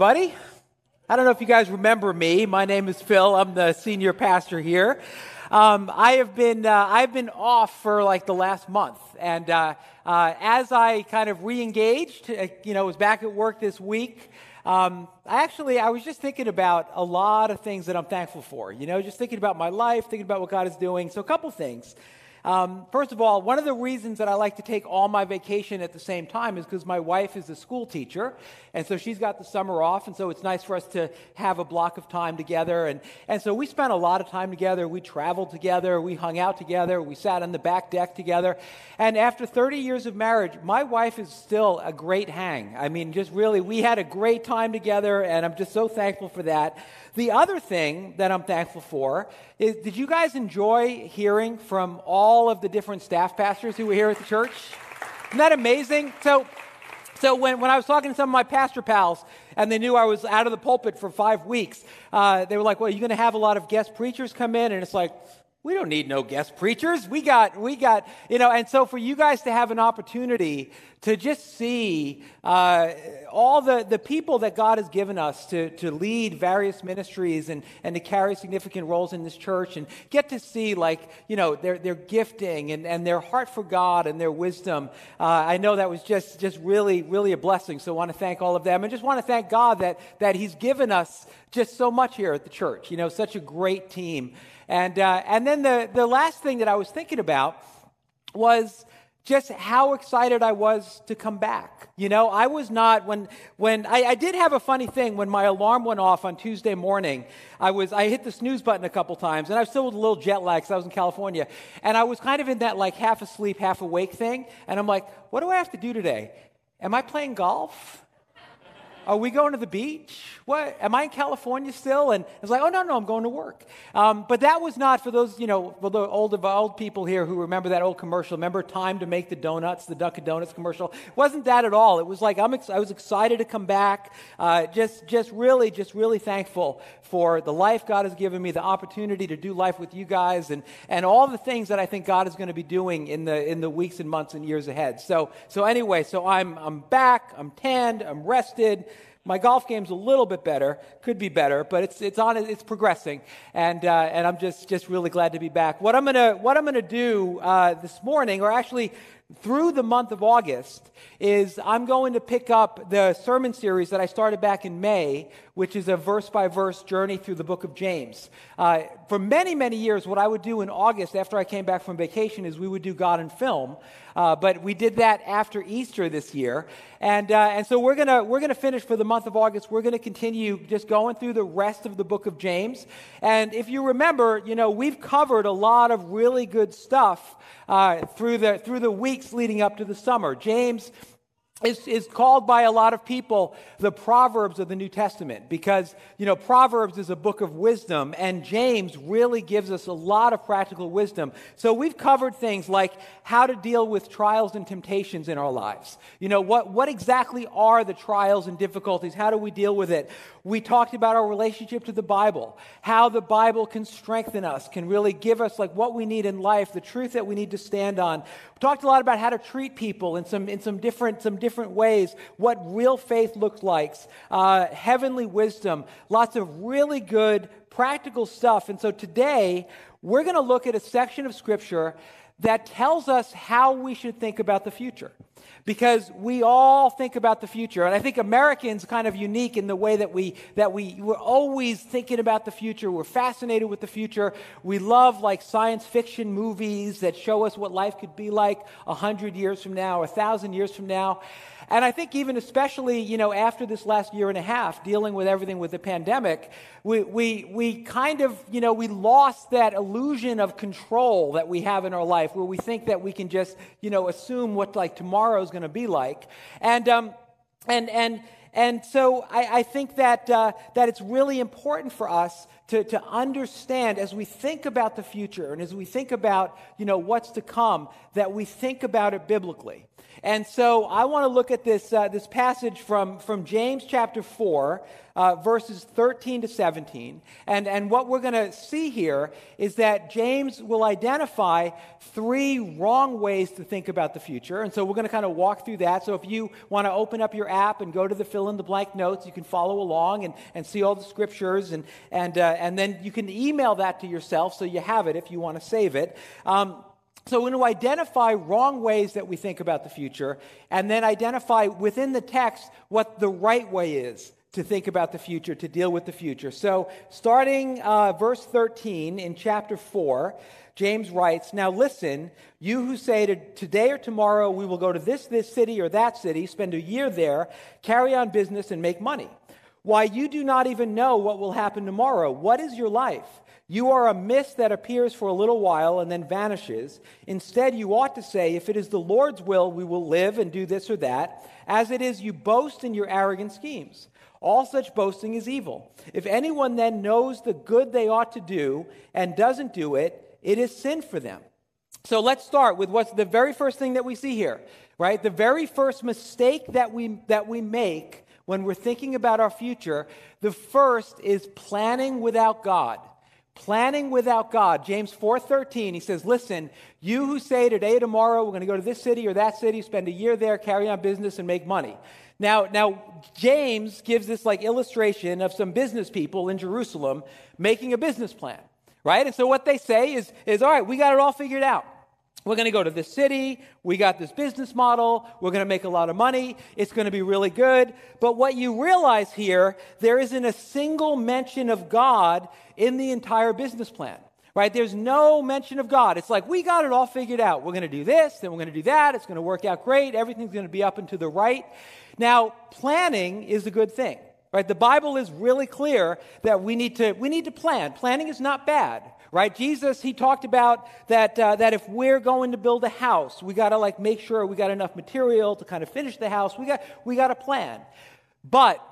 everybody. I don't know if you guys remember me. My name is Phil. I'm the senior pastor here. Um, I have been uh, I've been off for like the last month, and uh, uh, as I kind of re-engaged, uh, you know, was back at work this week. Um, I actually I was just thinking about a lot of things that I'm thankful for. You know, just thinking about my life, thinking about what God is doing. So a couple things. Um, first of all, one of the reasons that I like to take all my vacation at the same time is because my wife is a school teacher, and so she's got the summer off, and so it's nice for us to have a block of time together. And, and so we spent a lot of time together. We traveled together, we hung out together, we sat on the back deck together. And after 30 years of marriage, my wife is still a great hang. I mean, just really, we had a great time together, and I'm just so thankful for that. The other thing that I'm thankful for is did you guys enjoy hearing from all of the different staff pastors who were here at the church? Isn't that amazing? So, so when, when I was talking to some of my pastor pals and they knew I was out of the pulpit for five weeks, uh, they were like, well, you're you going to have a lot of guest preachers come in? And it's like, we don't need no guest preachers. We got, we got, you know, and so for you guys to have an opportunity to just see uh, all the, the people that God has given us to, to lead various ministries and, and to carry significant roles in this church and get to see, like, you know, their, their gifting and, and their heart for God and their wisdom. Uh, I know that was just, just really, really a blessing. So I want to thank all of them and just want to thank God that, that He's given us just so much here at the church, you know, such a great team. And, uh, and then the, the last thing that I was thinking about was just how excited I was to come back. You know, I was not when when I, I, did have a funny thing when my alarm went off on Tuesday morning. I was I hit the snooze button a couple times, and I was still with a little jet lag because I was in California, and I was kind of in that like half asleep, half awake thing. And I'm like, what do I have to do today? Am I playing golf? Are we going to the beach? What? Am I in California still? And it's like, oh, no, no, I'm going to work. Um, but that was not for those, you know, for the old, old people here who remember that old commercial. Remember Time to Make the Donuts, the Dunkin' Donuts commercial? It wasn't that at all. It was like, I'm ex- I was excited to come back. Uh, just, just really, just really thankful for the life God has given me, the opportunity to do life with you guys, and, and all the things that I think God is going to be doing in the, in the weeks and months and years ahead. So, so anyway, so I'm, I'm back, I'm tanned, I'm rested. My golf game's a little bit better, could be better, but it's, it's on it's progressing, and, uh, and I'm just, just really glad to be back. What I'm gonna, what I'm gonna do uh, this morning, or actually through the month of August is I'm going to pick up the sermon series that I started back in May, which is a verse by verse journey through the book of James. Uh, for many, many years, what I would do in August after I came back from vacation is we would do God in film. Uh, but we did that after Easter this year. And, uh, and so we're going we're gonna finish for the month of August. We're going to continue just going through the rest of the book of James. And if you remember, you know, we've covered a lot of really good stuff uh, through, the, through the weeks leading up to the summer. James is, is called by a lot of people the Proverbs of the New Testament because, you know, Proverbs is a book of wisdom, and James really gives us a lot of practical wisdom. So we've covered things like how to deal with trials and temptations in our lives. You know, what, what exactly are the trials and difficulties? How do we deal with it? We talked about our relationship to the Bible, how the Bible can strengthen us, can really give us like what we need in life, the truth that we need to stand on. We talked a lot about how to treat people in some, in some, different, some different ways, what real faith looks like, uh, heavenly wisdom, lots of really good practical stuff. And so today, we're going to look at a section of Scripture that tells us how we should think about the future because we all think about the future. And I think Americans kind of unique in the way that we that we we're always thinking about the future. We're fascinated with the future. We love like science fiction movies that show us what life could be like a hundred years from now, a thousand years from now. And I think even especially, you know, after this last year and a half dealing with everything with the pandemic, we, we, we kind of, you know, we lost that illusion of control that we have in our life where we think that we can just, you know, assume what like tomorrow is going to be like. And, um, and, and, and so I, I think that, uh, that it's really important for us to, to understand as we think about the future and as we think about, you know, what's to come, that we think about it biblically. And so I want to look at this, uh, this passage from, from James chapter 4, uh, verses 13 to 17. And, and what we're going to see here is that James will identify three wrong ways to think about the future. And so we're going to kind of walk through that. So if you want to open up your app and go to the fill in the blank notes. You can follow along and, and see all the scriptures, and, and, uh, and then you can email that to yourself so you have it if you want to save it. Um, so, we're going to identify wrong ways that we think about the future, and then identify within the text what the right way is to think about the future, to deal with the future. So, starting uh, verse 13 in chapter 4, James writes, Now listen, you who say to today or tomorrow we will go to this, this city or that city, spend a year there, carry on business, and make money. Why, you do not even know what will happen tomorrow. What is your life? You are a mist that appears for a little while and then vanishes. Instead, you ought to say, If it is the Lord's will, we will live and do this or that. As it is, you boast in your arrogant schemes. All such boasting is evil. If anyone then knows the good they ought to do and doesn't do it, it is sin for them. So let's start with what's the very first thing that we see here, right? The very first mistake that we, that we make when we're thinking about our future, the first is planning without God. Planning without God. James 4:13, he says, "Listen, you who say today or tomorrow we're going to go to this city or that city, spend a year there, carry on business and make money." Now, now James gives this like illustration of some business people in Jerusalem making a business plan, right? And so what they say is, is all right, we got it all figured out. We're going to go to this city. We got this business model. We're going to make a lot of money. It's going to be really good. But what you realize here, there isn't a single mention of God in the entire business plan right? There's no mention of God. It's like, we got it all figured out. We're going to do this, then we're going to do that. It's going to work out great. Everything's going to be up and to the right. Now, planning is a good thing, right? The Bible is really clear that we need to, we need to plan. Planning is not bad, right? Jesus, he talked about that, uh, that if we're going to build a house, we got to like make sure we got enough material to kind of finish the house. We got, we got a plan. But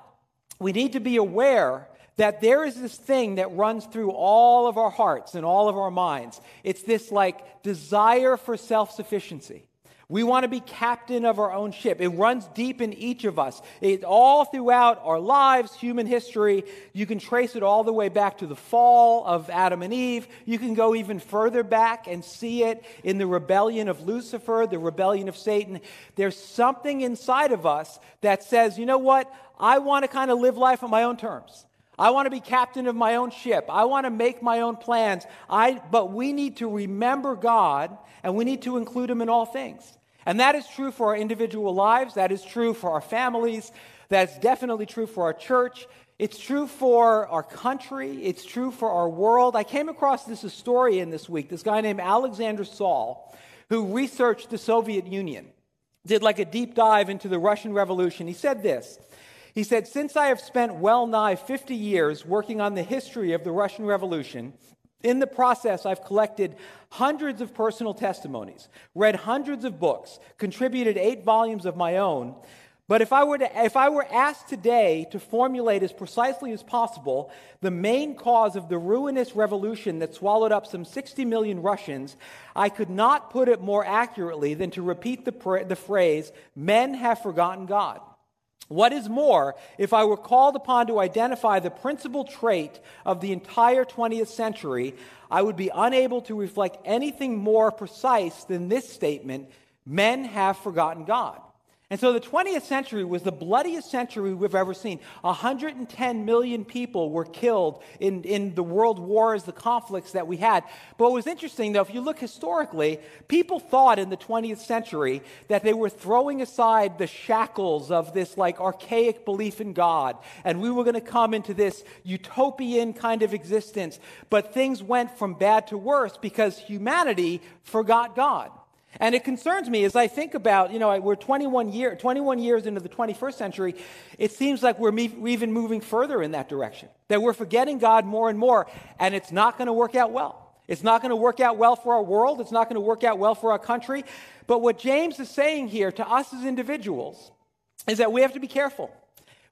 we need to be aware that there is this thing that runs through all of our hearts and all of our minds. It's this like desire for self sufficiency. We want to be captain of our own ship. It runs deep in each of us. It all throughout our lives, human history. You can trace it all the way back to the fall of Adam and Eve. You can go even further back and see it in the rebellion of Lucifer, the rebellion of Satan. There's something inside of us that says, you know what? I want to kind of live life on my own terms. I want to be captain of my own ship. I want to make my own plans. I, but we need to remember God and we need to include Him in all things. And that is true for our individual lives. That is true for our families. That's definitely true for our church. It's true for our country. It's true for our world. I came across this historian this week, this guy named Alexander Solzhenitsyn, who researched the Soviet Union, did like a deep dive into the Russian Revolution. He said this. He said, Since I have spent well nigh 50 years working on the history of the Russian Revolution, in the process, I've collected hundreds of personal testimonies, read hundreds of books, contributed eight volumes of my own. But if I, were to, if I were asked today to formulate as precisely as possible the main cause of the ruinous revolution that swallowed up some 60 million Russians, I could not put it more accurately than to repeat the, the phrase, men have forgotten God. What is more, if I were called upon to identify the principal trait of the entire 20th century, I would be unable to reflect anything more precise than this statement men have forgotten God. And so the 20th century was the bloodiest century we've ever seen. 110 million people were killed in, in the world wars, the conflicts that we had. But what was interesting, though, if you look historically, people thought in the 20th century that they were throwing aside the shackles of this like archaic belief in God, and we were going to come into this utopian kind of existence. But things went from bad to worse because humanity forgot God. And it concerns me as I think about, you know, we're 21, year, 21 years into the 21st century. It seems like we're, we're even moving further in that direction, that we're forgetting God more and more, and it's not going to work out well. It's not going to work out well for our world. It's not going to work out well for our country. But what James is saying here to us as individuals is that we have to be careful.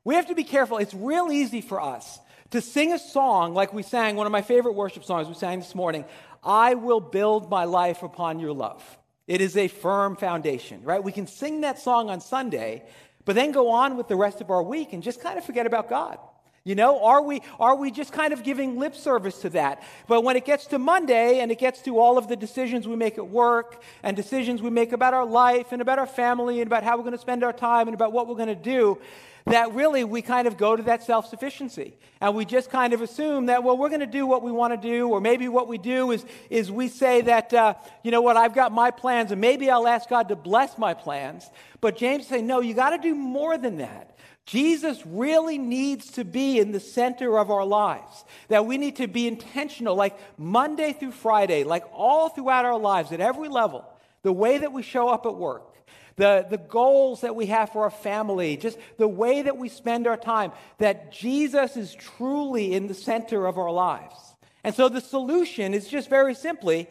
We have to be careful. It's real easy for us to sing a song like we sang, one of my favorite worship songs we sang this morning I will build my life upon your love. It is a firm foundation, right? We can sing that song on Sunday, but then go on with the rest of our week and just kind of forget about God. You know, are we, are we just kind of giving lip service to that? But when it gets to Monday and it gets to all of the decisions we make at work and decisions we make about our life and about our family and about how we're going to spend our time and about what we're going to do, that really we kind of go to that self sufficiency. And we just kind of assume that, well, we're going to do what we want to do, or maybe what we do is, is we say that, uh, you know what, I've got my plans, and maybe I'll ask God to bless my plans. But James say, no, you got to do more than that. Jesus really needs to be in the center of our lives. That we need to be intentional, like Monday through Friday, like all throughout our lives at every level. The way that we show up at work, the, the goals that we have for our family, just the way that we spend our time, that Jesus is truly in the center of our lives. And so the solution is just very simply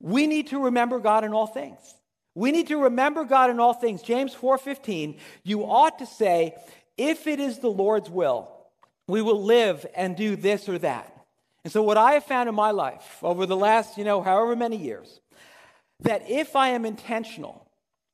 we need to remember God in all things. We need to remember God in all things. James 4:15, you ought to say, if it is the Lord's will, we will live and do this or that. And so, what I have found in my life over the last, you know, however many years, that if I am intentional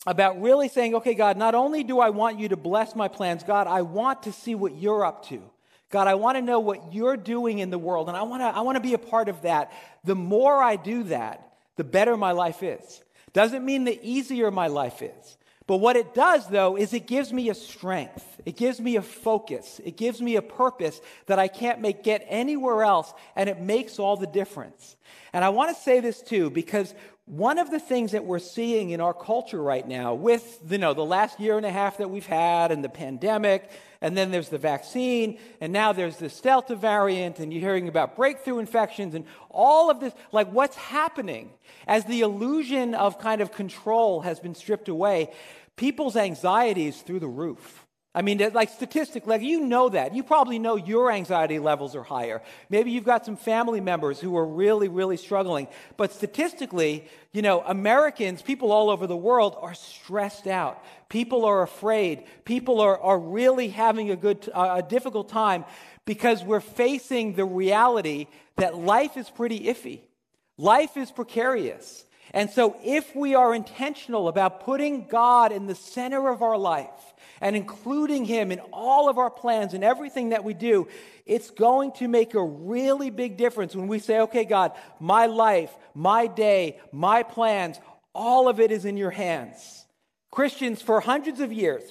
about really saying, okay, God, not only do I want you to bless my plans, God, I want to see what you're up to. God, I want to know what you're doing in the world, and I want to, I want to be a part of that. The more I do that, the better my life is. Doesn't mean the easier my life is. But what it does, though, is it gives me a strength. It gives me a focus. It gives me a purpose that I can't make get anywhere else, and it makes all the difference. And I want to say this too, because one of the things that we're seeing in our culture right now, with you know the last year and a half that we've had, and the pandemic, and then there's the vaccine, and now there's this Delta variant, and you're hearing about breakthrough infections, and all of this, like what's happening as the illusion of kind of control has been stripped away, people's anxiety is through the roof. I mean, like statistically, like you know that. You probably know your anxiety levels are higher. Maybe you've got some family members who are really, really struggling. But statistically, you know, Americans, people all over the world are stressed out. People are afraid. People are, are really having a good, uh, a difficult time because we're facing the reality that life is pretty iffy. Life is precarious. And so if we are intentional about putting God in the center of our life, and including Him in all of our plans and everything that we do, it's going to make a really big difference when we say, okay, God, my life, my day, my plans, all of it is in your hands. Christians, for hundreds of years,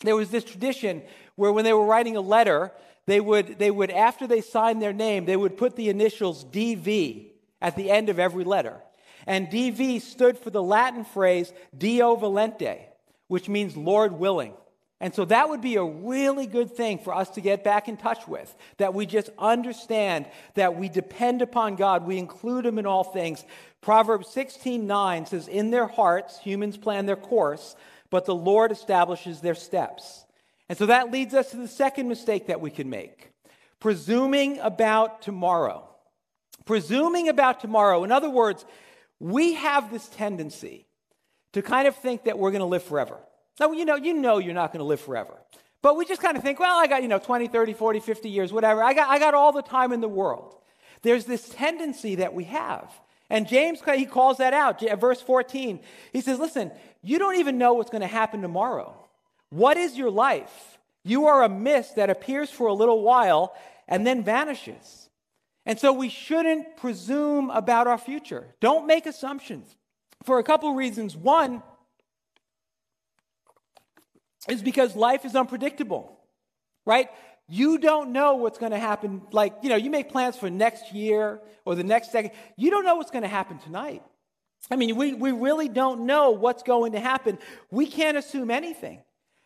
there was this tradition where when they were writing a letter, they would, they would after they signed their name, they would put the initials DV at the end of every letter. And DV stood for the Latin phrase Deo volente, which means Lord willing. And so that would be a really good thing for us to get back in touch with. That we just understand that we depend upon God, we include Him in all things. Proverbs 16 9 says, In their hearts, humans plan their course, but the Lord establishes their steps. And so that leads us to the second mistake that we can make presuming about tomorrow. Presuming about tomorrow. In other words, we have this tendency to kind of think that we're going to live forever. Now, you know, you know you're not going to live forever. But we just kind of think, well, I got, you know, 20, 30, 40, 50 years, whatever. I got, I got all the time in the world. There's this tendency that we have. And James, he calls that out. Verse 14, he says, listen, you don't even know what's going to happen tomorrow. What is your life? You are a mist that appears for a little while and then vanishes. And so we shouldn't presume about our future. Don't make assumptions for a couple reasons. One, is because life is unpredictable, right? You don't know what's going to happen. Like, you know, you make plans for next year or the next decade. You don't know what's going to happen tonight. I mean, we, we really don't know what's going to happen. We can't assume anything.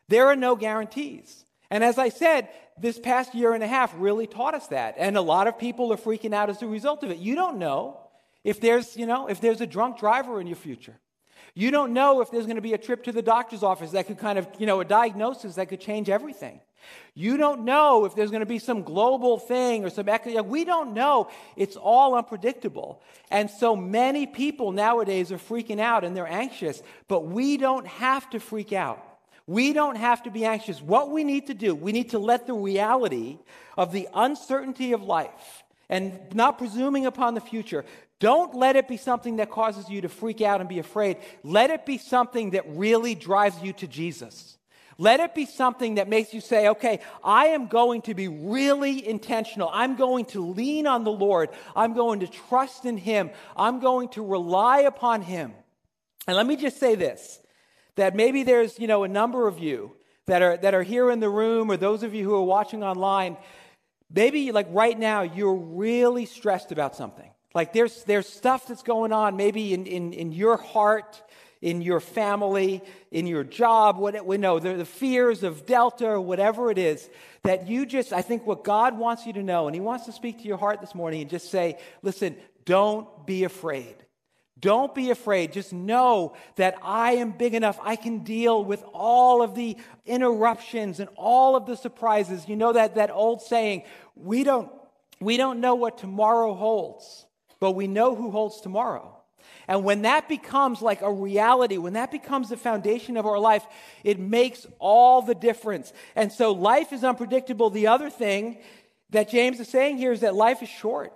There are no guarantees. And as I said, this past year and a half really taught us that. And a lot of people are freaking out as a result of it. You don't know if there's, you know, if there's a drunk driver in your future. You don't know if there's going to be a trip to the doctor's office that could kind of, you know, a diagnosis that could change everything. You don't know if there's going to be some global thing or some, we don't know. It's all unpredictable. And so many people nowadays are freaking out and they're anxious, but we don't have to freak out. We don't have to be anxious. What we need to do, we need to let the reality of the uncertainty of life and not presuming upon the future, don't let it be something that causes you to freak out and be afraid. Let it be something that really drives you to Jesus. Let it be something that makes you say, okay, I am going to be really intentional. I'm going to lean on the Lord. I'm going to trust in Him. I'm going to rely upon Him. And let me just say this that maybe there's, you know, a number of you that are, that are here in the room or those of you who are watching online, maybe like right now you're really stressed about something. Like there's, there's stuff that's going on maybe in, in, in your heart, in your family, in your job, what we know, the, the fears of Delta or whatever it is, that you just, I think what God wants you to know, and He wants to speak to your heart this morning and just say, listen, don't be afraid. Don't be afraid. Just know that I am big enough. I can deal with all of the interruptions and all of the surprises. You know that, that old saying, we don't, we don't know what tomorrow holds, but we know who holds tomorrow. And when that becomes like a reality, when that becomes the foundation of our life, it makes all the difference. And so life is unpredictable. The other thing that James is saying here is that life is short.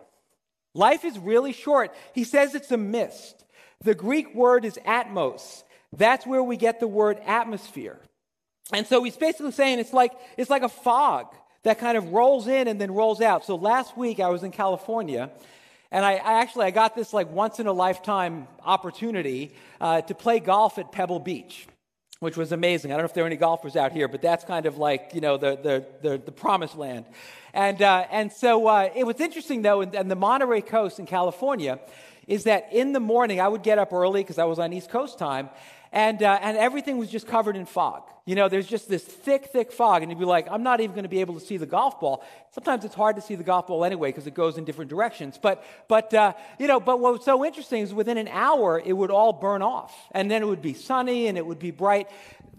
Life is really short. He says it's a mist. The Greek word is atmos. That's where we get the word atmosphere. And so he's basically saying it's like, it's like a fog that kind of rolls in and then rolls out. So last week I was in California and I, I actually I got this like once in a lifetime opportunity uh, to play golf at Pebble Beach which was amazing. I don't know if there are any golfers out here, but that's kind of like, you know, the, the, the, the promised land. And, uh, and so uh, it was interesting, though, and the Monterey Coast in California is that in the morning, I would get up early because I was on East Coast time, and, uh, and everything was just covered in fog. You know, there's just this thick, thick fog, and you'd be like, I'm not even going to be able to see the golf ball. Sometimes it's hard to see the golf ball anyway because it goes in different directions. But, but uh, you know, but what was so interesting is within an hour, it would all burn off, and then it would be sunny and it would be bright.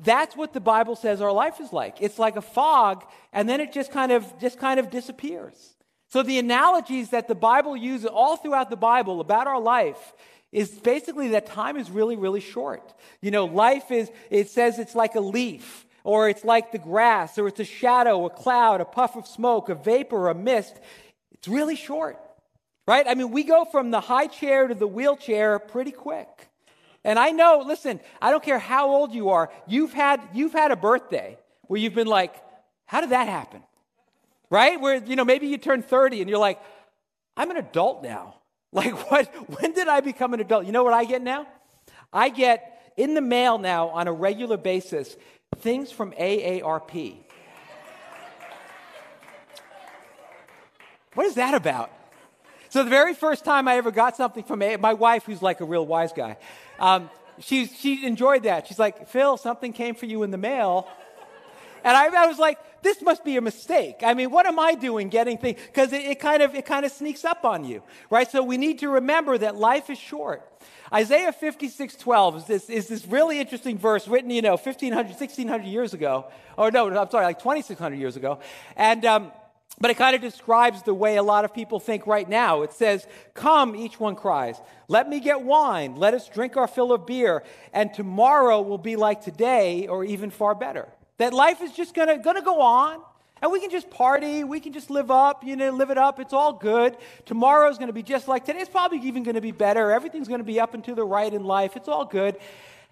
That's what the Bible says our life is like. It's like a fog, and then it just kind of just kind of disappears. So the analogies that the Bible uses all throughout the Bible about our life is basically that time is really, really short. You know, life is, it says it's like a leaf, or it's like the grass, or it's a shadow, a cloud, a puff of smoke, a vapor, a mist. It's really short, right? I mean, we go from the high chair to the wheelchair pretty quick. And I know, listen, I don't care how old you are, you've had, you've had a birthday where you've been like, how did that happen? right? Where, you know, maybe you turn 30 and you're like, I'm an adult now. Like, what? When did I become an adult? You know what I get now? I get in the mail now on a regular basis things from AARP. what is that about? So, the very first time I ever got something from A, my wife, who's like a real wise guy, um, she, she enjoyed that. She's like, Phil, something came for you in the mail. And I, I was like, this must be a mistake. I mean, what am I doing getting things? Because it, it, kind of, it kind of sneaks up on you, right? So we need to remember that life is short. Isaiah 56, 12 is this, is this really interesting verse written, you know, 1500, 1600 years ago. Or no, I'm sorry, like 2600 years ago. And, um, but it kind of describes the way a lot of people think right now. It says, Come, each one cries, let me get wine, let us drink our fill of beer, and tomorrow will be like today or even far better. That life is just gonna, gonna go on. And we can just party, we can just live up, you know, live it up. It's all good. Tomorrow's to be just like today. It's probably even to be better. Everything's to be up and to the right in life. It's all good.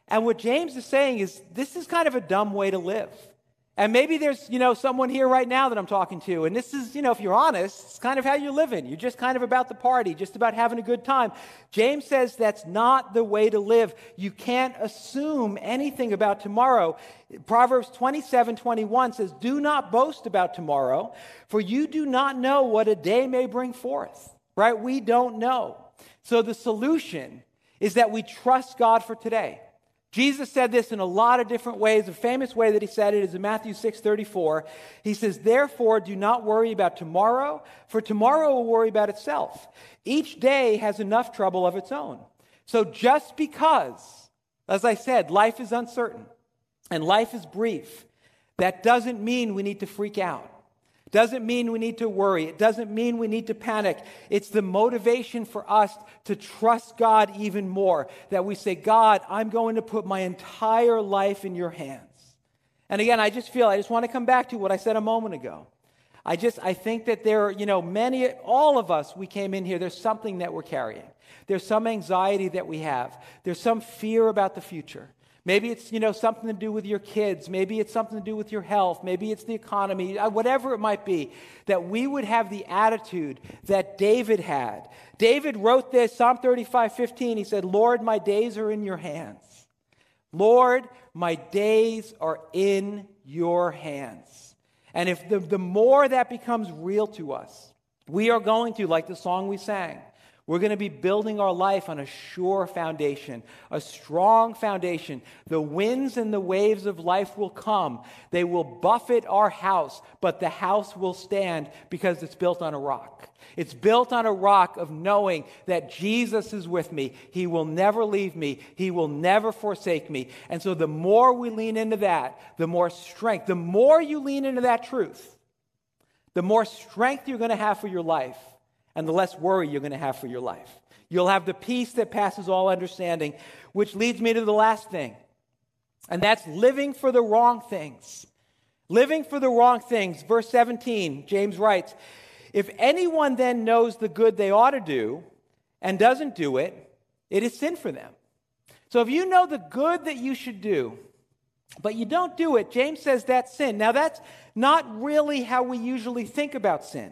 And what James is saying is this is kind of a dumb way to live. And maybe there's, you know, someone here right now that I'm talking to, and this is, you know, if you're honest, it's kind of how you're living. You're just kind of about the party, just about having a good time. James says that's not the way to live. You can't assume anything about tomorrow. Proverbs 27 21 says, Do not boast about tomorrow, for you do not know what a day may bring forth. Right? We don't know. So the solution is that we trust God for today. Jesus said this in a lot of different ways. A famous way that he said it is in Matthew 6 34. He says, Therefore, do not worry about tomorrow, for tomorrow will worry about itself. Each day has enough trouble of its own. So just because, as I said, life is uncertain and life is brief, that doesn't mean we need to freak out. Doesn't mean we need to worry. It doesn't mean we need to panic. It's the motivation for us to trust God even more. That we say, God, I'm going to put my entire life in your hands. And again, I just feel, I just want to come back to what I said a moment ago. I just, I think that there are, you know, many, all of us, we came in here, there's something that we're carrying. There's some anxiety that we have. There's some fear about the future. Maybe it's, you know, something to do with your kids. Maybe it's something to do with your health. Maybe it's the economy, uh, whatever it might be, that we would have the attitude that David had. David wrote this, Psalm 35, 15. He said, Lord, my days are in your hands. Lord, my days are in your hands. And if the, the more that becomes real to us, we are going to, like the song we sang, we're going to be building our life on a sure foundation, a strong foundation. The winds and the waves of life will come. They will buffet our house, but the house will stand because it's built on a rock. It's built on a rock of knowing that Jesus is with me. He will never leave me. He will never forsake me. And so the more we lean into that, the more strength, the more you lean into that truth, the more strength you're going to have for your life and the less worry you're going to have for your life. You'll have the peace that passes all understanding, which leads me to the last thing, and that's living for the wrong things. Living for the wrong things. Verse 17, James writes If anyone then knows the good they ought to do and doesn't do it, it is sin for them. So if you know the good that you should do, but you don't do it, James says that's sin. Now, that's not really how we usually think about sin.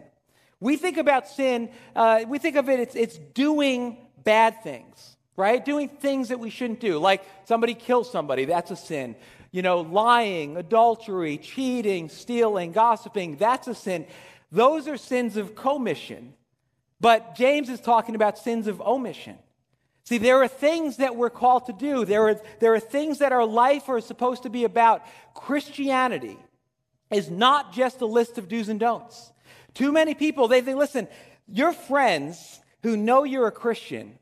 We think about sin, uh, we think of it, it's, it's doing bad things, right? Doing things that we shouldn't do. Like somebody kills somebody, that's a sin. You know, lying, adultery, cheating, stealing, gossiping, that's a sin. Those are sins of commission. But James is talking about sins of omission. See, there are things that we're called to do. There are, there are things that our life are supposed to be about. Christianity is not just a list of do's and don'ts. Too many people, they think, listen, your friends who know you're a Christian,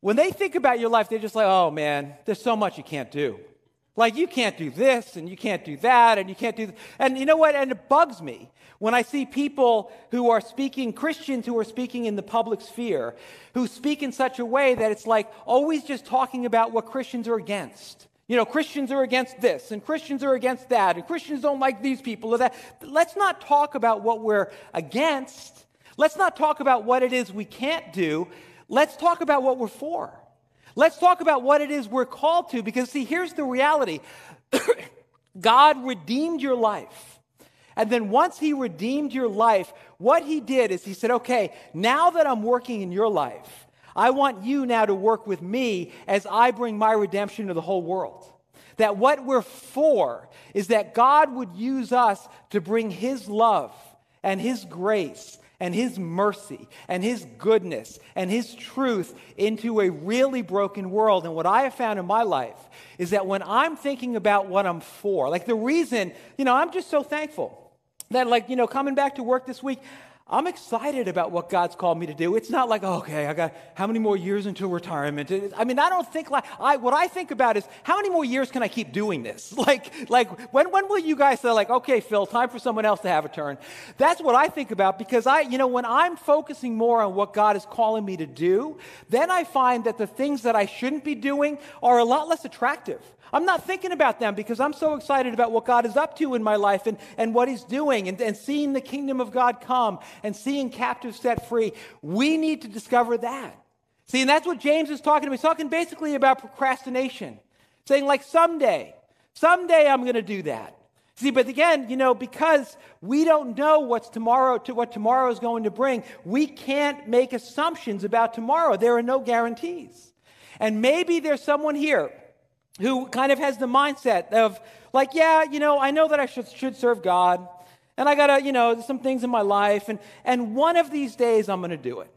when they think about your life, they're just like, oh man, there's so much you can't do. Like, you can't do this, and you can't do that, and you can't do. Th-. And you know what? And it bugs me when I see people who are speaking, Christians who are speaking in the public sphere, who speak in such a way that it's like always just talking about what Christians are against. You know, Christians are against this, and Christians are against that, and Christians don't like these people or that. Let's not talk about what we're against. Let's not talk about what it is we can't do. Let's talk about what we're for. Let's talk about what it is we're called to, because see, here's the reality God redeemed your life. And then once He redeemed your life, what He did is He said, okay, now that I'm working in your life, I want you now to work with me as I bring my redemption to the whole world. That what we're for is that God would use us to bring His love and His grace and His mercy and His goodness and His truth into a really broken world. And what I have found in my life is that when I'm thinking about what I'm for, like the reason, you know, I'm just so thankful that, like, you know, coming back to work this week, I'm excited about what God's called me to do. It's not like, okay, I got how many more years until retirement? I mean, I don't think like I what I think about is how many more years can I keep doing this? Like, like when when will you guys say, like, okay, Phil, time for someone else to have a turn? That's what I think about because I, you know, when I'm focusing more on what God is calling me to do, then I find that the things that I shouldn't be doing are a lot less attractive. I'm not thinking about them because I'm so excited about what God is up to in my life and, and what He's doing and, and seeing the kingdom of God come and seeing captives set free. We need to discover that. See, and that's what James is talking about. He's talking basically about procrastination, saying, like, someday, someday I'm going to do that. See, but again, you know, because we don't know what's tomorrow to what tomorrow is going to bring, we can't make assumptions about tomorrow. There are no guarantees. And maybe there's someone here who kind of has the mindset of, like, yeah, you know, I know that I should, should serve God, and I gotta, you know, some things in my life, and, and one of these days I'm gonna do it.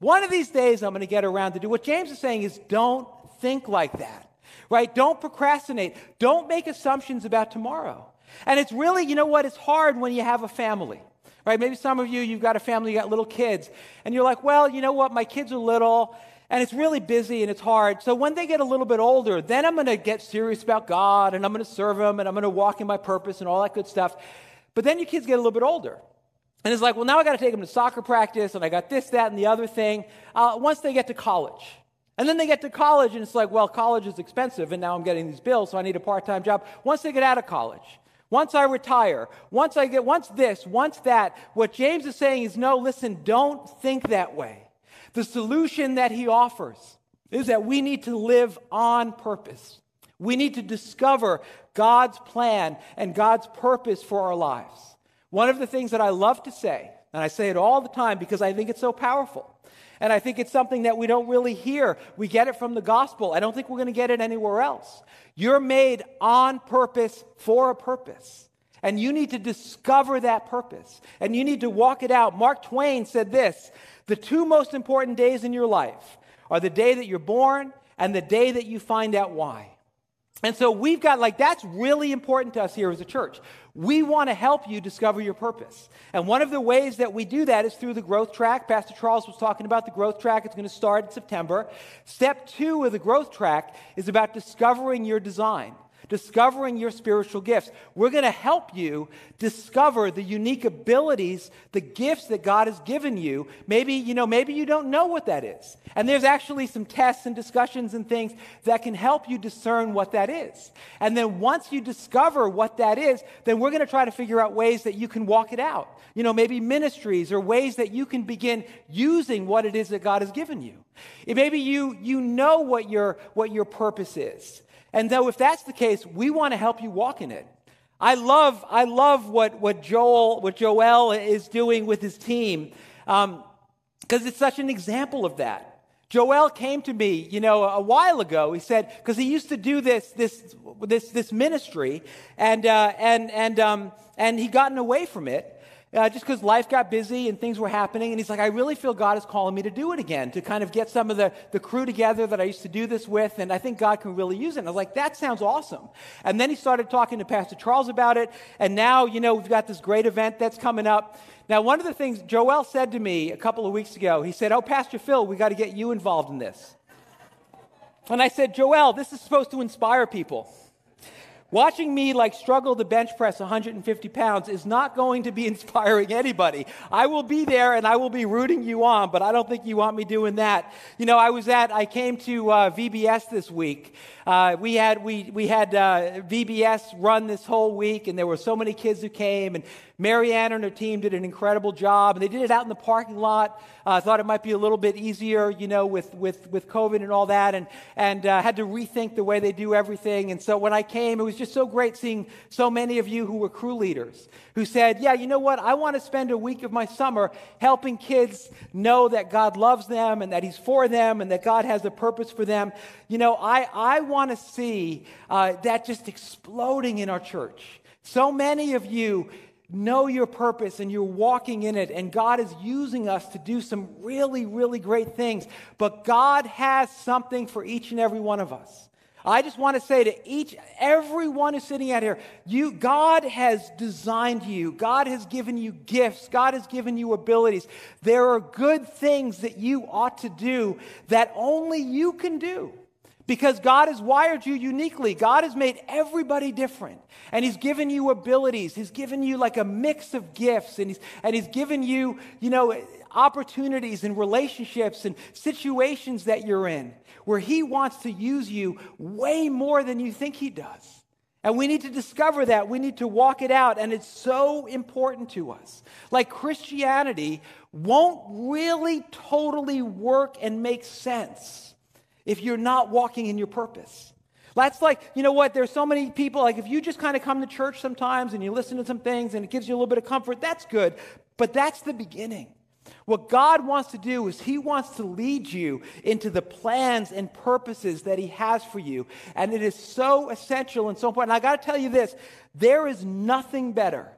One of these days I'm gonna get around to do what James is saying is don't think like that, right? Don't procrastinate. Don't make assumptions about tomorrow. And it's really, you know what, it's hard when you have a family. Right? Maybe some of you, you've got a family, you got little kids, and you're like, well, you know what, my kids are little, and it's really busy and it's hard. So when they get a little bit older, then I'm going to get serious about God and I'm going to serve Him and I'm going to walk in my purpose and all that good stuff. But then your kids get a little bit older. And it's like, well, now I got to take them to soccer practice and I got this, that, and the other thing. Uh, once they get to college. And then they get to college and it's like, well, college is expensive and now I'm getting these bills, so I need a part time job. Once they get out of college, once I retire, once I get, once this, once that, what James is saying is no, listen, don't think that way. The solution that he offers is that we need to live on purpose. We need to discover God's plan and God's purpose for our lives. One of the things that I love to say, and I say it all the time because I think it's so powerful, And I think it's something that we don't really hear. We get it from the gospel. I don't think we're going to get it anywhere else. You're made on purpose for a purpose. And you need to discover that purpose. And you need to walk it out. Mark Twain said this The two most important days in your life are the day that you're born and the day that you find out why. And so we've got, like, that's really important to us here as a church. We want to help you discover your purpose. And one of the ways that we do that is through the growth track. Pastor Charles was talking about the growth track. It's going to start in September. Step two of the growth track is about discovering your design discovering your spiritual gifts. We're going to help you discover the unique abilities, the gifts that God has given you. Maybe, you know, maybe you don't know what that is. And there's actually some tests and discussions and things that can help you discern what that is. And then once you discover what that is, then we're going to try to figure out ways that you can walk it out. You know, maybe ministries or ways that you can begin using what it is that God has given you. Maybe you, you know what your, what your purpose is. And though if that's the case, we want to help you walk in it. I love, I love what, what Joel, what Joel is doing with his team, because um, it's such an example of that. Joel came to me, you know, a while ago. He said, because he used to do this, this, this, this ministry, and, uh, and, and, um, and he gotten away from it uh, just because life got busy and things were happening. And he's like, I really feel God is calling me to do it again, to kind of get some of the, the crew together that I used to do this with. And I think God can really use it. And I was like, that sounds awesome. And then he started talking to Pastor Charles about it. And now, you know, we've got this great event that's coming up. Now, one of the things Joel said to me a couple of weeks ago, he said, Oh, Pastor Phil, we got to get you involved in this. And I said, Joel, this is supposed to inspire people. Watching me like struggle to bench press 150 pounds is not going to be inspiring anybody. I will be there and I will be rooting you on, but I don't think you want me doing that. You know, I was at, I came to uh, VBS this week. Uh, we had, we, we had uh, VBS run this whole week, and there were so many kids who came, and Marianne and her team did an incredible job, and they did it out in the parking lot. I uh, thought it might be a little bit easier, you know, with, with, with COVID and all that, and, and uh, had to rethink the way they do everything. And so when I came, it was just so great seeing so many of you who were crew leaders who said, Yeah, you know what? I want to spend a week of my summer helping kids know that God loves them and that He's for them and that God has a purpose for them. You know, I, I want to see uh, that just exploding in our church. So many of you know your purpose and you're walking in it, and God is using us to do some really, really great things. But God has something for each and every one of us. I just want to say to each, everyone who's sitting out here, you, God has designed you. God has given you gifts. God has given you abilities. There are good things that you ought to do that only you can do because God has wired you uniquely. God has made everybody different. And He's given you abilities. He's given you like a mix of gifts. And He's, and he's given you, you know, opportunities and relationships and situations that you're in where He wants to use you way more than you think He does. And we need to discover that. We need to walk it out. And it's so important to us. Like Christianity won't really totally work and make sense if you're not walking in your purpose. That's like, you know what, there's so many people, like if you just kind of come to church sometimes and you listen to some things and it gives you a little bit of comfort, that's good. But that's the beginning. What God wants to do is He wants to lead you into the plans and purposes that He has for you. And it is so essential and so important. And I got to tell you this there is nothing better.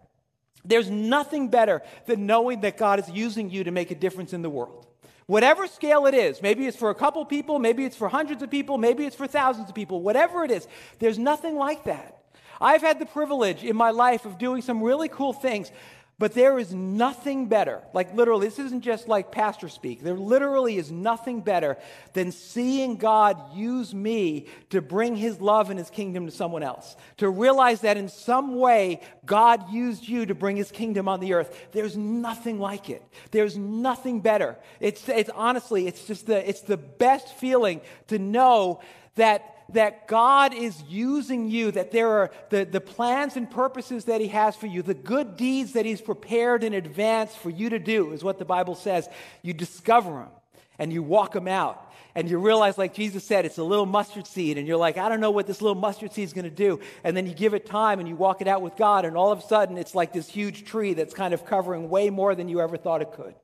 There's nothing better than knowing that God is using you to make a difference in the world. Whatever scale it is, maybe it's for a couple people, maybe it's for hundreds of people, maybe it's for thousands of people, whatever it is, there's nothing like that. I've had the privilege in my life of doing some really cool things but there is nothing better, like literally, this isn't just like pastor speak. There literally is nothing better than seeing God use me to bring his love and his kingdom to someone else. To realize that in some way, God used you to bring his kingdom on the earth. There's nothing like it. There's nothing better. It's, it's honestly, it's just the, it's the best feeling to know that that God is using you, that there are the, the plans and purposes that He has for you, the good deeds that He's prepared in advance for you to do, is what the Bible says. You discover them and you walk them out. And you realize, like Jesus said, it's a little mustard seed. And you're like, I don't know what this little mustard seed is going to do. And then you give it time and you walk it out with God. And all of a sudden, it's like this huge tree that's kind of covering way more than you ever thought it could.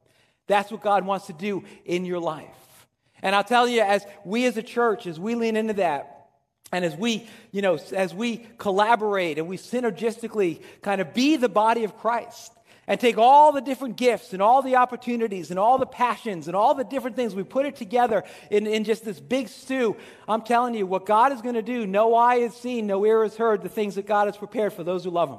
That's what God wants to do in your life. And I'll tell you, as we as a church, as we lean into that, and as we, you know, as we collaborate and we synergistically kind of be the body of Christ and take all the different gifts and all the opportunities and all the passions and all the different things, we put it together in, in just this big stew. I'm telling you, what God is going to do, no eye has seen, no ear has heard, the things that God has prepared for those who love Him.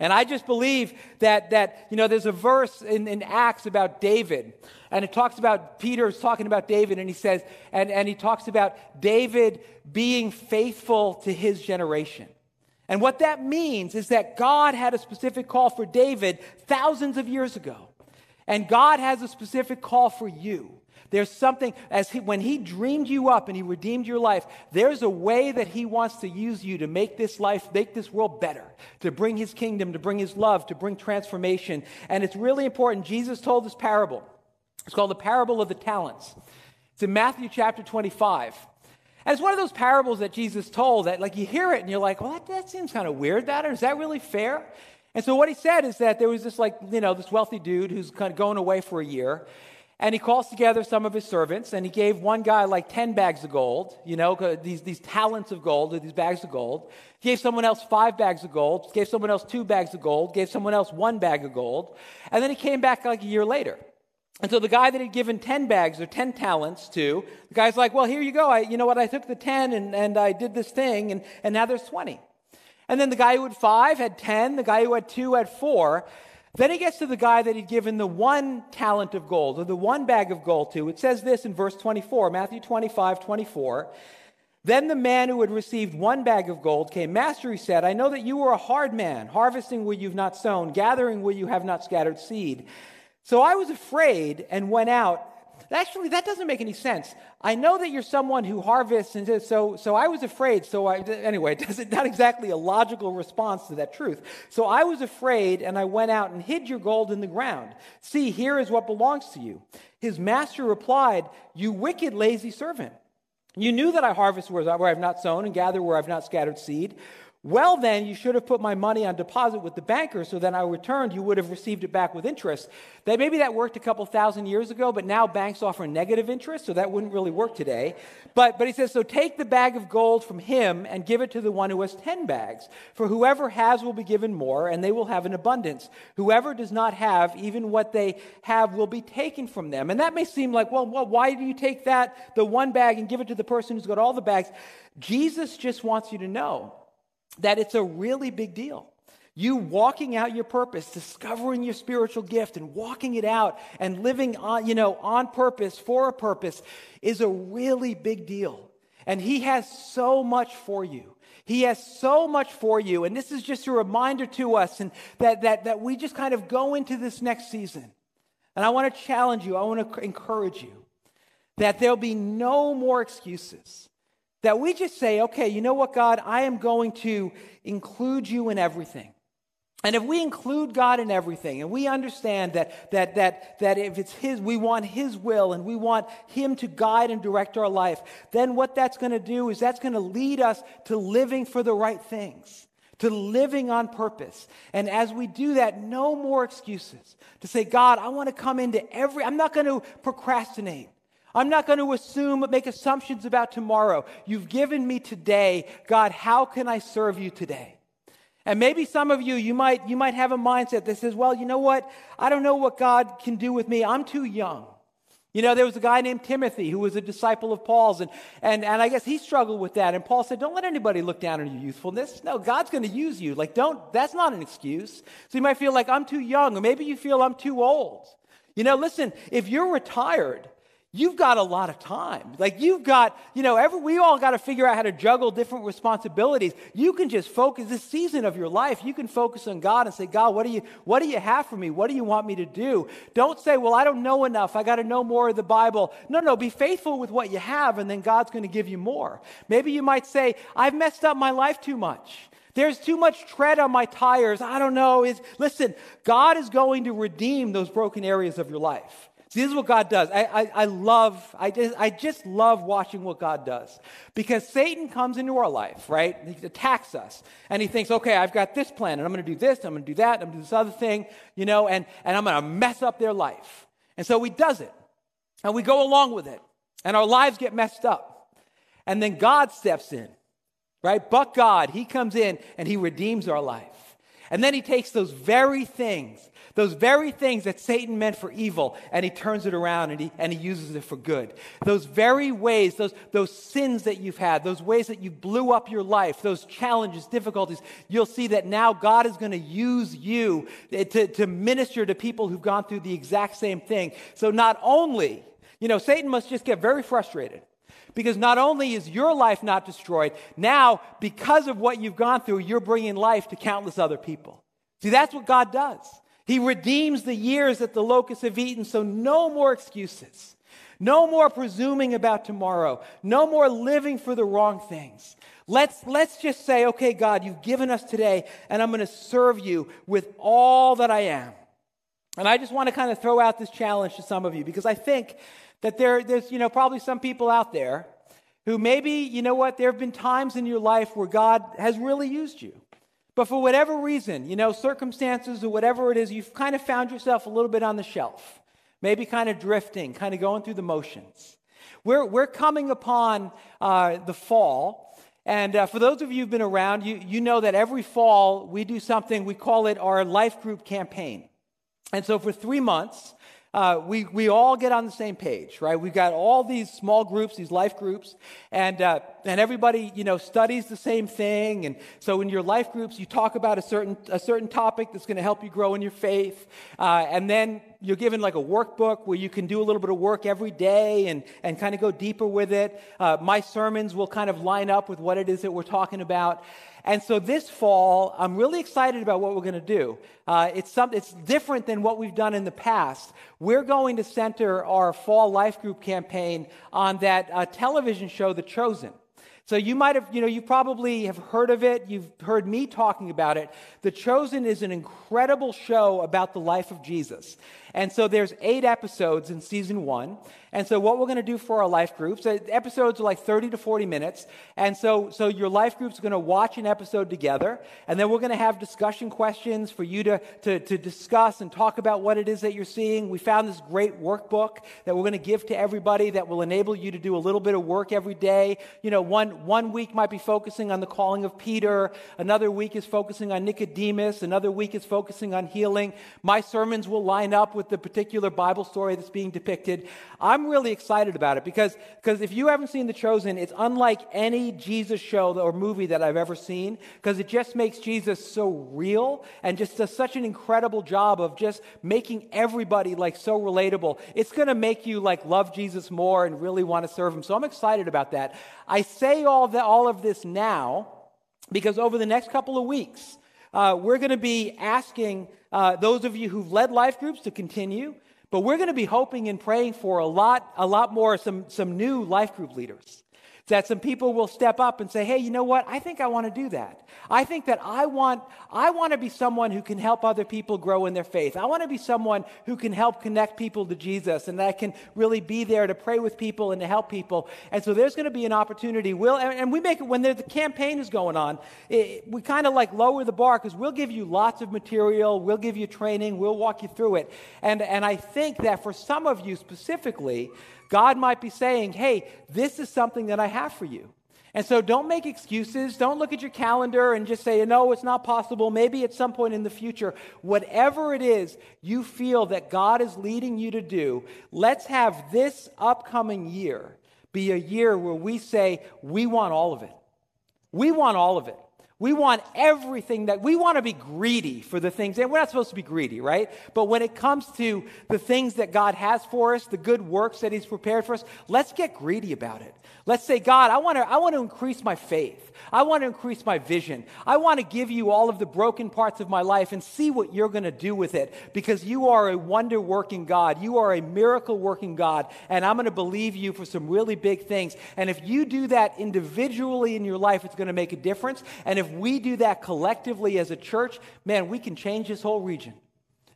And I just believe that, that you know, there's a verse in, in Acts about David, and it talks about, Peter's talking about David, and he says, and, and he talks about David being faithful to his generation. And what that means is that God had a specific call for David thousands of years ago. And God has a specific call for you. There's something, as he, when He dreamed you up and He redeemed your life, there's a way that He wants to use you to make this life, make this world better, to bring His kingdom, to bring His love, to bring transformation. And it's really important. Jesus told this parable. It's called the parable of the talents. It's in Matthew chapter 25. And it's one of those parables that Jesus told that, like, you hear it and you're like, well, that, that seems kind of weird, that, or is that really fair? And so what he said is that there was this, like, you know, this wealthy dude who's kind of going away for a year. And he calls together some of his servants, and he gave one guy like 10 bags of gold, you know, these, these talents of gold, or these bags of gold. He gave someone else five bags of gold, gave someone else two bags of gold, gave someone else one bag of gold. And then he came back like a year later. And so the guy that had given 10 bags or 10 talents to, the guy's like, well, here you go. I, you know what? I took the 10 and, and I did this thing, and, and now there's 20. And then the guy who had five had 10, the guy who had two had four. Then he gets to the guy that he'd given the one talent of gold or the one bag of gold to. It says this in verse 24, Matthew 25, 24. Then the man who had received one bag of gold came. Master, he said, I know that you are a hard man, harvesting where you've not sown, gathering where you have not scattered seed. So I was afraid and went out Actually, that doesn't make any sense. I know that you're someone who harvests, and so, so I was afraid. So I, anyway, it's not exactly a logical response to that truth. So I was afraid, and I went out and hid your gold in the ground. See, here is what belongs to you. His master replied, You wicked, lazy servant. You knew that I harvest where I have not sown and gather where I've not scattered seed. Well, then, you should have put my money on deposit with the banker, so then I returned, you would have received it back with interest. That maybe that worked a couple thousand years ago, but now banks offer negative interest, so that wouldn't really work today. But, but he says, So take the bag of gold from him and give it to the one who has 10 bags. For whoever has will be given more, and they will have an abundance. Whoever does not have, even what they have will be taken from them. And that may seem like, well, well why do you take that, the one bag, and give it to the person who's got all the bags? Jesus just wants you to know that it's a really big deal. You walking out your purpose, discovering your spiritual gift and walking it out and living on, you know, on purpose for a purpose is a really big deal. And he has so much for you. He has so much for you. And this is just a reminder to us and that, that, that we just kind of go into this next season. And I want to challenge you, I want to encourage you that there'll be no more excuses. That we just say, okay, you know what, God, I am going to include you in everything. And if we include God in everything and we understand that, that, that, that if it's His, we want His will and we want Him to guide and direct our life, then what that's going to do is that's going to lead us to living for the right things, to living on purpose. And as we do that, no more excuses to say, God, I want to come into every, I'm not going to procrastinate. I'm not going to assume, make assumptions about tomorrow. You've given me today. God, how can I serve you today? And maybe some of you, you might, you might have a mindset that says, well, you know what? I don't know what God can do with me. I'm too young. You know, there was a guy named Timothy who was a disciple of Paul's, and, and, and I guess he struggled with that. And Paul said, Don't let anybody look down on your youthfulness. No, God's going to use you. Like, don't, that's not an excuse. So you might feel like I'm too young, or maybe you feel I'm too old. You know, listen, if you're retired, you've got a lot of time. Like you've got, you know, every, we all got to figure out how to juggle different responsibilities. You can just focus this season of your life. You can focus on God and say, God, what do you, what do you have for me? What do you want me to do? Don't say, well, I don't know enough. I got to know more of the Bible. No, no, be faithful with what you have and then God's going to give you more. Maybe you might say, I've messed up my life too much. There's too much tread on my tires. I don't know. Is listen, God is going to redeem those broken areas of your life. This is what God does. I, I, I, love, I just, I just love watching what God does. Because Satan comes into our life, right? He attacks us. And he thinks, okay, I've got this plan, and I'm going to do this, I'm going to do that, I'm going to do this other thing, you know, and, and I'm going to mess up their life. And so he does it. And we go along with it. And our lives get messed up. And then God steps in, right? But God, he comes in and he redeems our life. And then he takes those very things those very things that Satan meant for evil, and he turns it around and he, and he uses it for good. Those very ways, those, those sins that you've had, those ways that you blew up your life, those challenges, difficulties, you'll see that now God is going to use you to, to minister to people who've gone through the exact same thing. So not only, you know, Satan must just get very frustrated. Because not only is your life not destroyed, now, because of what you've gone through, you're bringing life to countless other people. See, that's what God does. He redeems the years that the locusts have eaten, so no more excuses. No more presuming about tomorrow. No more living for the wrong things. Let's, let's just say, okay, God, you've given us today, and I'm going to serve you with all that I am. And I just want to kind of throw out this challenge to some of you because I think that there, there's, you know, probably some people out there who maybe, you know what, there have been times in your life where God has really used you. But for whatever reason, you know, circumstances or whatever it is, you've kind of found yourself a little bit on the shelf, maybe kind of drifting, kind of going through the motions. We're, we're coming upon uh, the fall. And uh, for those of you who've been around, you, you know that every fall we do something, we call it our life group campaign. And so for three months, uh, we, we all get on the same page, right? We've got all these small groups, these life groups, and, uh, and everybody, you know, studies the same thing. And so in your life groups, you talk about a certain, a certain topic that's going to help you grow in your faith. Uh, and then you're given like a workbook where you can do a little bit of work every day and, and kind of go deeper with it. Uh, my sermons will kind of line up with what it is that we're talking about. And so this fall, I'm really excited about what we're going to do. Uh, it's, some, it's different than what we've done in the past. We're going to center our fall life group campaign on that uh, television show, The Chosen. So you might have, you know, you probably have heard of it. You've heard me talking about it. The Chosen is an incredible show about the life of Jesus. And so there's eight episodes in season one. And so what we're going to do for our life groups, uh, episodes are like 30 to 40 minutes. And so, so your life group's going to watch an episode together. And then we're going to have discussion questions for you to, to, to discuss and talk about what it is that you're seeing. We found this great workbook that we're going to give to everybody that will enable you to do a little bit of work every day. You know, one, one week might be focusing on the calling of Peter. Another week is focusing on Nicodemus. Another week is focusing on healing. My sermons will line up with with the particular Bible story that's being depicted. I'm really excited about it because, because if you haven't seen The Chosen, it's unlike any Jesus show or movie that I've ever seen because it just makes Jesus so real and just does such an incredible job of just making everybody like so relatable. It's going to make you like love Jesus more and really want to serve him. So I'm excited about that. I say all, the, all of this now because over the next couple of weeks, uh, we're going to be asking uh, those of you who've led life groups to continue, but we're going to be hoping and praying for a lot, a lot more, some, some new life group leaders that some people will step up and say, hey, you know what? I think I want to do that. I think that I want, I want to be someone who can help other people grow in their faith. I want to be someone who can help connect people to Jesus and that I can really be there to pray with people and to help people. And so there's going to be an opportunity. We'll, and we make it when the campaign is going on, it, we kind of like lower the bar because we'll give you lots of material, we'll give you training, we'll walk you through it. And, and I think that for some of you specifically, God might be saying, hey, this is something that I have for you. And so don't make excuses. Don't look at your calendar and just say, no, it's not possible. Maybe at some point in the future, whatever it is you feel that God is leading you to do, let's have this upcoming year be a year where we say, we want all of it. We want all of it. We want everything that we want to be greedy for the things, and we're not supposed to be greedy, right? But when it comes to the things that God has for us, the good works that He's prepared for us, let's get greedy about it. Let's say, God, I want to, I want to increase my faith. I want to increase my vision. I want to give you all of the broken parts of my life and see what you're going to do with it because you are a wonder working God. You are a miracle working God. And I'm going to believe you for some really big things. And if you do that individually in your life, it's going to make a difference. And if we do that collectively as a church, man, we can change this whole region.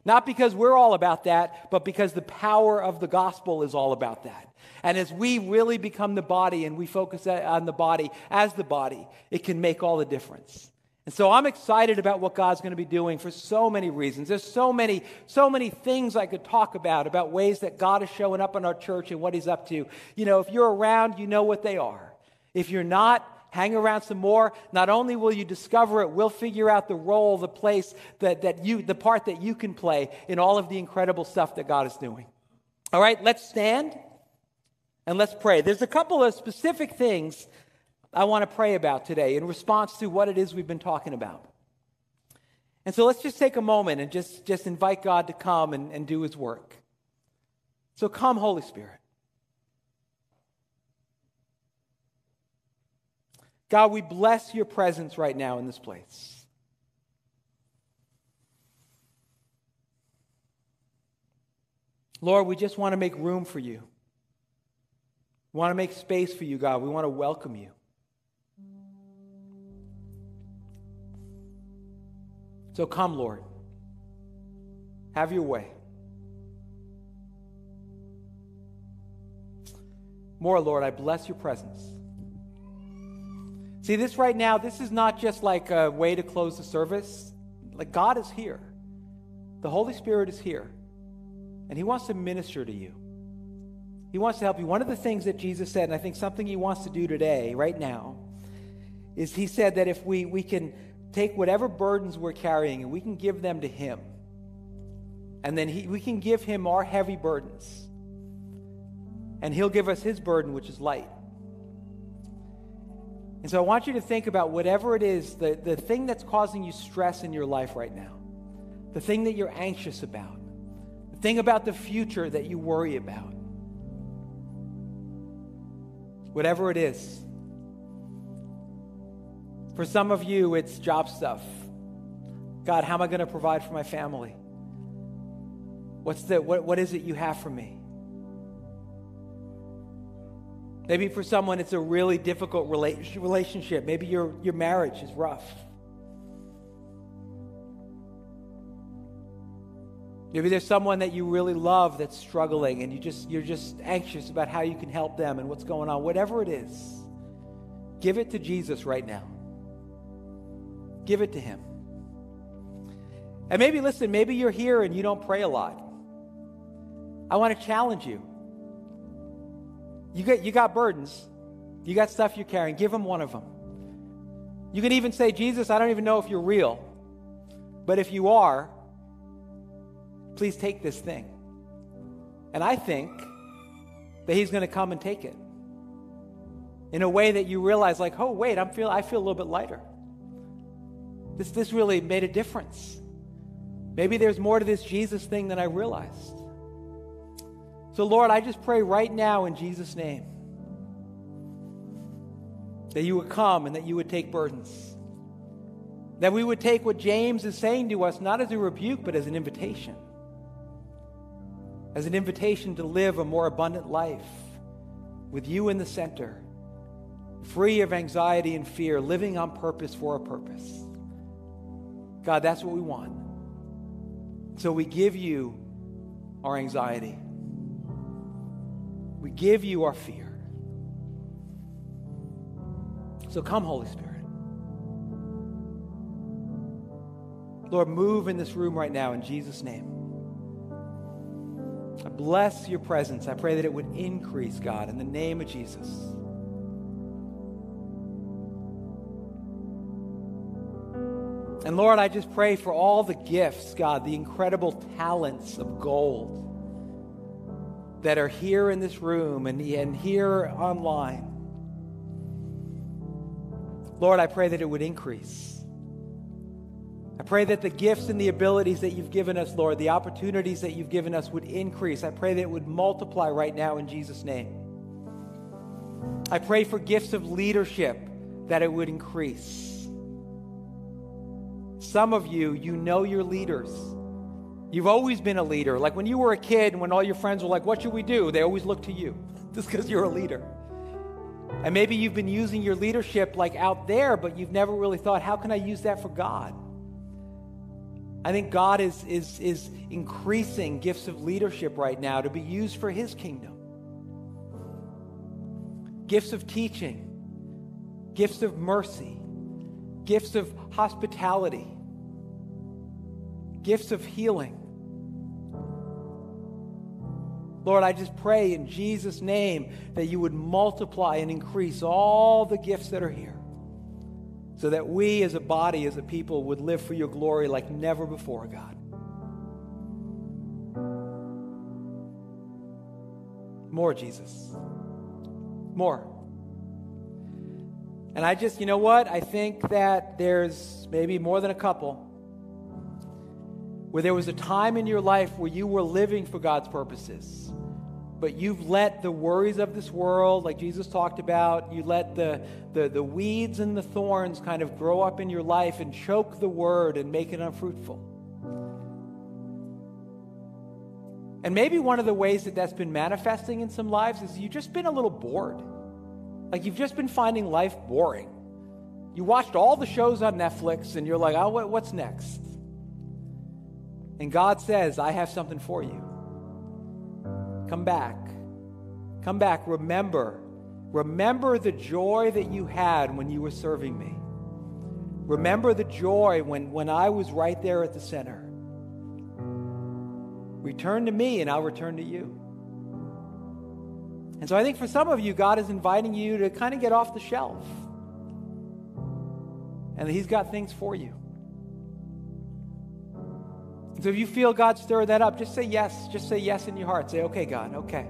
Not because we're all about that, but because the power of the gospel is all about that. And as we really become the body and we focus on the body as the body, it can make all the difference. And so I'm excited about what God's going to be doing for so many reasons. There's so many, so many things I could talk about, about ways that God is showing up in our church and what He's up to. You know, if you're around, you know what they are. If you're not, hang around some more. Not only will you discover it, we'll figure out the role, the place that, that you, the part that you can play in all of the incredible stuff that God is doing. All right, let's stand and let's pray. There's a couple of specific things I want to pray about today in response to what it is we've been talking about. And so let's just take a moment and just, just invite God to come and, and do his work. So come, Holy Spirit. God, we bless your presence right now in this place. Lord, we just want to make room for you. We want to make space for you, God. We want to welcome you. So come, Lord. Have your way. More, Lord, I bless your presence. See, this right now, this is not just like a way to close the service. Like, God is here, the Holy Spirit is here, and He wants to minister to you. He wants to help you. One of the things that Jesus said, and I think something He wants to do today, right now, is He said that if we, we can take whatever burdens we're carrying and we can give them to Him. And then he, we can give Him our heavy burdens. And He'll give us His burden, which is light. And so I want you to think about whatever it is, the, the thing that's causing you stress in your life right now, the thing that you're anxious about, the thing about the future that you worry about. Whatever it is. For some of you, it's job stuff. God, how am I going to provide for my family? What's the, what, what is it you have for me? Maybe for someone, it's a really difficult relationship. Maybe your, your marriage is rough. Maybe there's someone that you really love that's struggling and you just, you're just anxious about how you can help them and what's going on. Whatever it is, give it to Jesus right now. Give it to Him. And maybe, listen, maybe you're here and you don't pray a lot. I want to challenge you. You, get, you got burdens, you got stuff you're carrying. Give Him one of them. You can even say, Jesus, I don't even know if you're real, but if you are, please take this thing. And I think that He's going to come and take it in a way that you realize, like, oh, wait, I'm feel, I feel a little bit lighter. This, this really made a difference. Maybe there's more to this Jesus thing than I realized. So, Lord, I just pray right now in Jesus' name that you would come and that you would take burdens. That we would take what James is saying to us not as a rebuke, but as an invitation. As an invitation to live a more abundant life with you in the center, free of anxiety and fear, living on purpose for a purpose. God, that's what we want. So we give you our anxiety, we give you our fear. So come, Holy Spirit. Lord, move in this room right now in Jesus' name. I bless your presence. I pray that it would increase, God, in the name of Jesus. And Lord, I just pray for all the gifts, God, the incredible talents of gold that are here in this room and, and here online. Lord, I pray that it would increase. I pray that the gifts and the abilities that you've given us, Lord, the opportunities that you've given us would increase. I pray that it would multiply right now in Jesus' name. I pray for gifts of leadership that it would increase. Some of you, you know you're leaders. You've always been a leader. Like when you were a kid and when all your friends were like, What should we do? They always look to you just because you're a leader. And maybe you've been using your leadership like out there, but you've never really thought, How can I use that for God? I think God is, is, is increasing gifts of leadership right now to be used for His kingdom. Gifts of teaching, gifts of mercy, gifts of hospitality, gifts of healing. Lord, I just pray in Jesus' name that you would multiply and increase all the gifts that are here so that we as a body, as a people, would live for your glory like never before, God. More, Jesus. More. And I just, you know what? I think that there's maybe more than a couple where there was a time in your life where you were living for God's purposes but you've let the worries of this world, like Jesus talked about, you let the, the, the weeds and the thorns kind of grow up in your life and choke the word and make it unfruitful. And maybe one of the ways that that's been manifesting in some lives is you've just been a little bored. Like you've just been finding life boring. You watched all the shows on Netflix and you're like, oh, what's next? And God says, I have something for you. Come back. Come back. Remember. Remember the joy that you had when you were serving me. Remember the joy when, when I was right there at the center. Return to me, and I'll return to you. And so I think for some of you, God is inviting you to kind of get off the shelf. And He's got things for you. So if you feel God stir that up, just say yes. Just say yes in your heart. Say, okay, God, okay.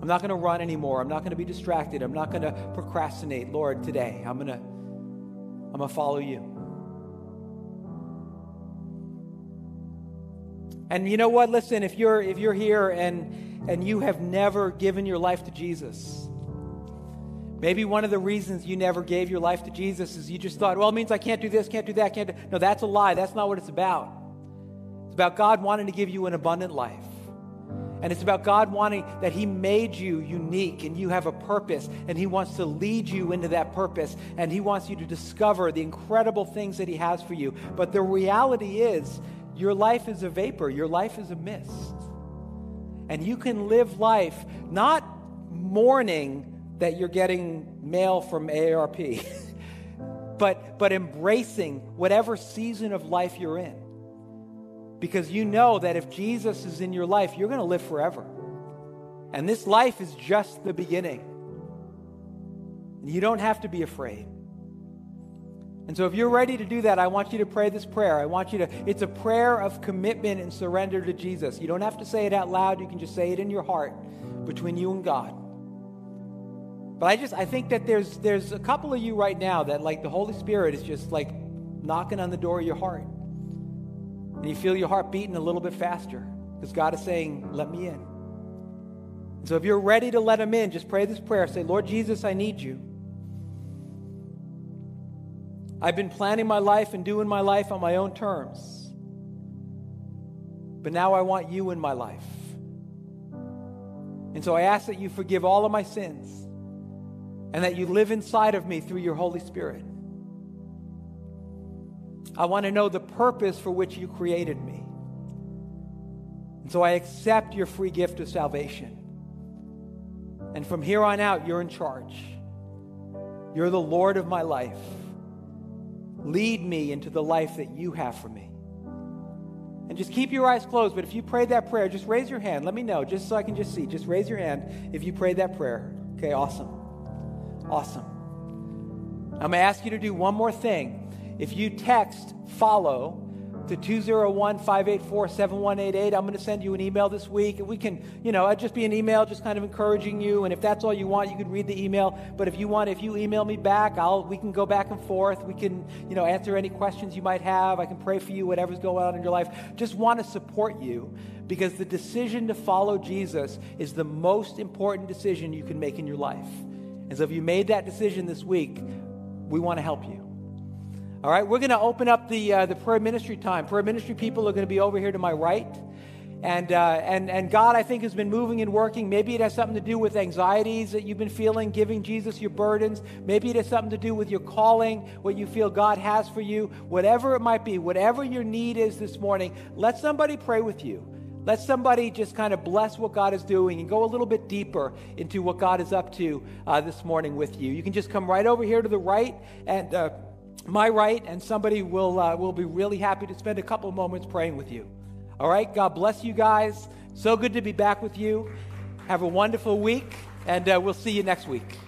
I'm not going to run anymore. I'm not going to be distracted. I'm not going to procrastinate. Lord, today I'm going to I'm going to follow you. And you know what? Listen, if you're if you're here and and you have never given your life to Jesus, maybe one of the reasons you never gave your life to Jesus is you just thought, well, it means I can't do this, can't do that, can't do. No, that's a lie. That's not what it's about. It's about God wanting to give you an abundant life. And it's about God wanting that He made you unique and you have a purpose and He wants to lead you into that purpose and He wants you to discover the incredible things that He has for you. But the reality is, your life is a vapor, your life is a mist. And you can live life not mourning that you're getting mail from AARP, but, but embracing whatever season of life you're in because you know that if Jesus is in your life, you're going to live forever. And this life is just the beginning. You don't have to be afraid. And so, if you're ready to do that, I want you to pray this prayer. I want you to, it's a prayer of commitment and surrender to Jesus. You don't have to say it out loud, you can just say it in your heart between you and God. But I just, I think that there's, there's a couple of you right now that, like, the Holy Spirit is just like knocking on the door of your heart. And you feel your heart beating a little bit faster because God is saying, Let me in. And so if you're ready to let Him in, just pray this prayer. Say, Lord Jesus, I need you. I've been planning my life and doing my life on my own terms. But now I want you in my life. And so I ask that you forgive all of my sins and that you live inside of me through your Holy Spirit. I want to know the purpose for which you created me. And so I accept your free gift of salvation. And from here on out, you're in charge. You're the Lord of my life. Lead me into the life that you have for me. And just keep your eyes closed. But if you prayed that prayer, just raise your hand. Let me know, just so I can just see. Just raise your hand if you prayed that prayer. Okay, awesome. Awesome. I'm going to ask you to do one more thing. If you text follow to 201 584 7188, I'm going to send you an email this week. We can, you know, it'd just be an email just kind of encouraging you. And if that's all you want, you can read the email. But if you want, if you email me back, I'll, we can go back and forth. We can, you know, answer any questions you might have. I can pray for you, whatever's going on in your life. Just want to support you because the decision to follow Jesus is the most important decision you can make in your life. And so if you made that decision this week, we want to help you. All right, we're going to open up the, uh, the prayer ministry time. Prayer ministry people are going to be over here to my right. And, uh, and, and God, I think, has been moving and working. Maybe it has something to do with anxieties that you've been feeling, giving Jesus your burdens. Maybe it has something to do with your calling, what you feel God has for you. Whatever it might be, whatever your need is this morning, let somebody pray with you. Let somebody just kind of bless what God is doing and go a little bit deeper into what God is up to uh, this morning with you. You can just come right over here to the right and. My right, and somebody will, uh, will be really happy to spend a couple moments praying with you. All right? God bless you guys. So good to be back with you. Have a wonderful week, and uh, we'll see you next week.